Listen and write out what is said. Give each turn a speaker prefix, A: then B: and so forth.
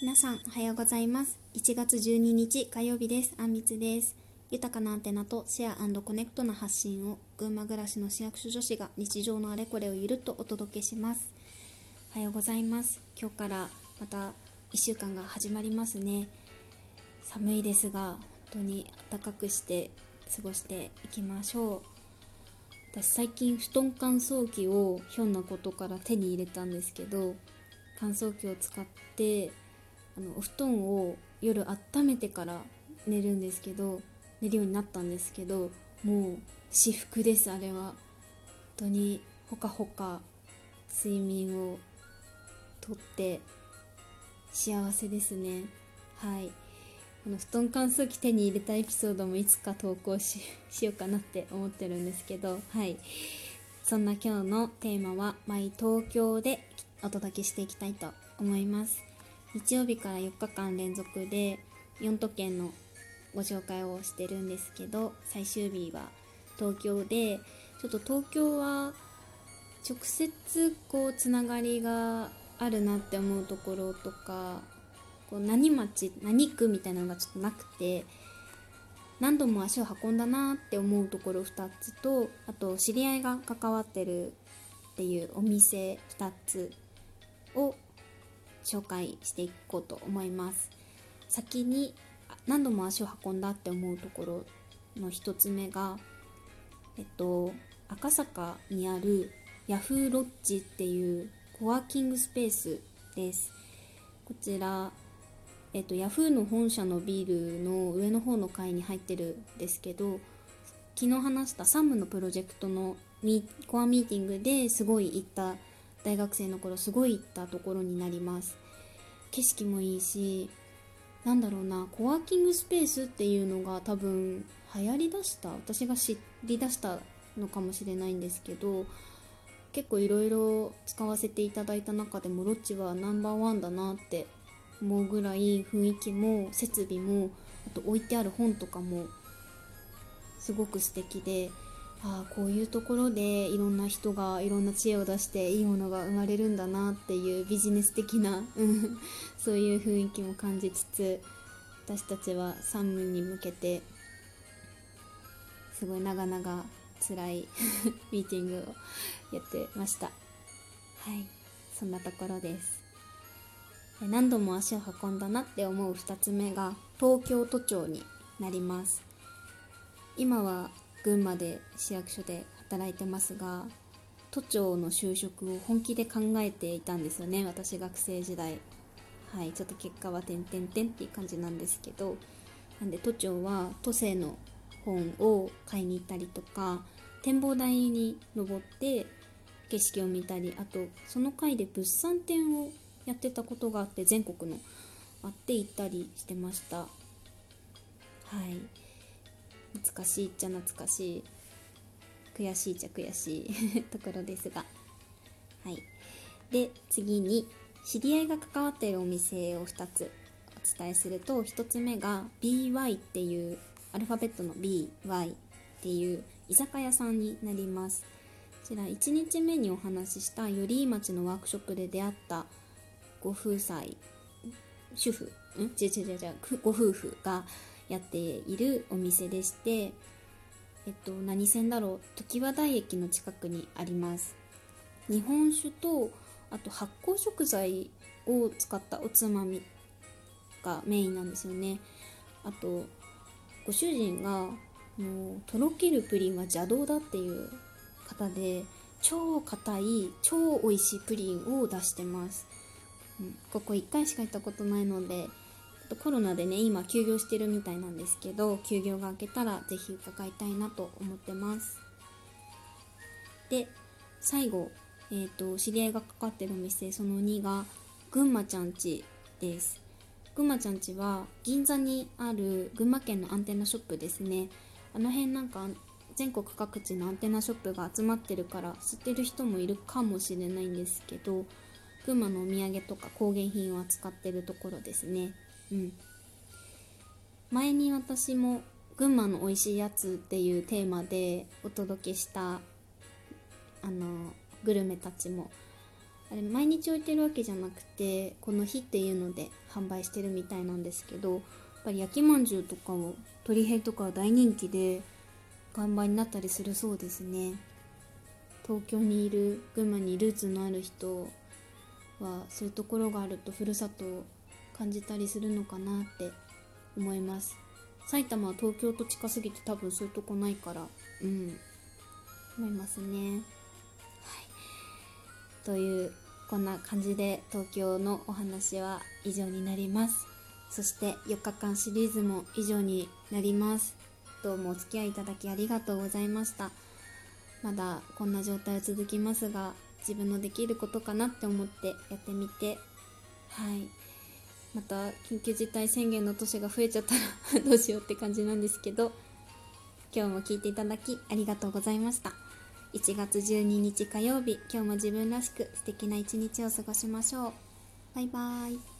A: 皆さんおはようございます。1月12日火曜日です。あんみつです。豊かなアンテナとシェアコネクトな発信を群馬暮らしの市役所女子が日常のあれこれをゆるっとお届けします。おはようございます。今日からまた1週間が始まりますね。寒いですが本当に暖かくして過ごしていきましょう。私最近布団乾燥機をひょんなことから手に入れたんですけど乾燥機を使ってあのお布団を夜温めてから寝るんですけど寝るようになったんですけどもう至福ですあれは。本当にほかほか睡眠をとって幸せですね。はい。この布団乾燥機手に入れたエピソードもいつか投稿しようかなって思ってるんですけどはい。そんな今日のテーマは「マイ東京」でお届けしていきたいと思います。日曜日から4日間連続で4都県のご紹介をしてるんですけど最終日は東京でちょっと東京は直接こうつながりがあるなって思うところとかこう何町何区みたいなのがちょっとなくて何度も足を運んだなって思うところ2つとあと知り合いが関わってるっていうお店2つを紹介していこうと思います。先に何度も足を運んだって思うところの1つ目がえっと赤坂にあるヤフーロッジっていうコワーキングスペースです。こちらえっと、ヤフーの本社のビールの上の方の階に入ってるんですけど昨日話したサムのプロジェクトのコアミーティングですごい行った大学生の頃すごい行ったところになります。景色もいいしなんだろうなコワーキングスペースっていうのが多分流行りだした私が知りだしたのかもしれないんですけど結構いろいろ使わせていただいた中でもロッチはナンバーワンだなって思うぐらい雰囲気も設備もあと置いてある本とかもすごく素敵でああこういうところでいろんな人がいろんな知恵を出していいものが生まれるんだなっていうビジネス的なそういう雰囲気も感じつつ私たちはサムに向けてすごい長々辛い ミーティングをやってました。はい。そんなところです。何度も足を運んだなって思う2つ目が東京都庁になります。今は群馬で市役所で働いてますが都庁の就職を本気で考えていたんですよね私学生時代。はいちょっと結果は点々点っていう感じなんですけどなんで都庁は都政の本を買いに行ったりとか展望台に登って景色を見たりあとその回で物産展をやってたことがあって全国のあって行ったりしてました。はい。懐かしいっちゃ懐かしい。悔しいっちゃ悔しい。ところですが。はい。で次に知り合いが関わっているお店を2つお伝えすると1つ目が BY っていうアルファベットの BY っていう居酒屋さんになります。こちら1日目にお話しした寄居町のワークショップで出会ったご夫妻主婦ん？違う違う違うご夫婦がやっているお店でして、えっと、何線だろう？常盤台駅の近くにあります。日本酒とあと発酵食材を使ったおつまみがメインなんですよね。あとご主人がもうとろけるプリンは邪道だっていう方で超硬い超美味しいプリンを出してます、うん、ここ1回しか行ったことないのでとコロナでね今休業してるみたいなんですけど休業が明けたら是非伺いたいなと思ってます。で最後、えーと、知り合いがかかってるお店その2がぐんまちゃんちです。ぐんまちゃんちは銀座にある群馬県のアンテナショップですねあの辺なんか全国各地のアンテナショップが集まってるから知ってる人もいるかもしれないんですけど群馬のお土産とか工芸品を扱ってるところですね。うん。前に私も群馬の美味しいやつっていうテーマでお届けしたあのグルメたちも。あれ毎日置いてるわけじゃなくてこの日っていうので販売してるみたいなんですけどやっぱり焼きまんじゅうとかを鳥平とかは大人気で完売になったりするそうですね。東京にいる群馬にルーツのある人はそういうところがあるとふるさと感じたりするのかなって思います。埼玉は東京と近すぎて多分そういうとこないからうん思いますね。はい。というこんな感じで東京のお話は以上になります。そして4日間シリーズも以上になります。どうもお付き合いいただきありがとうございました。まだこんな状態は続きますが自分のできることかなって思ってやってみて。はい。また緊急事態宣言の年が増えちゃったら どうしようって感じなんですけど今日も聞いていただきありがとうございました。1月12日火曜日今日も自分らしく素敵な一日を過ごしましょう。バイバーイ。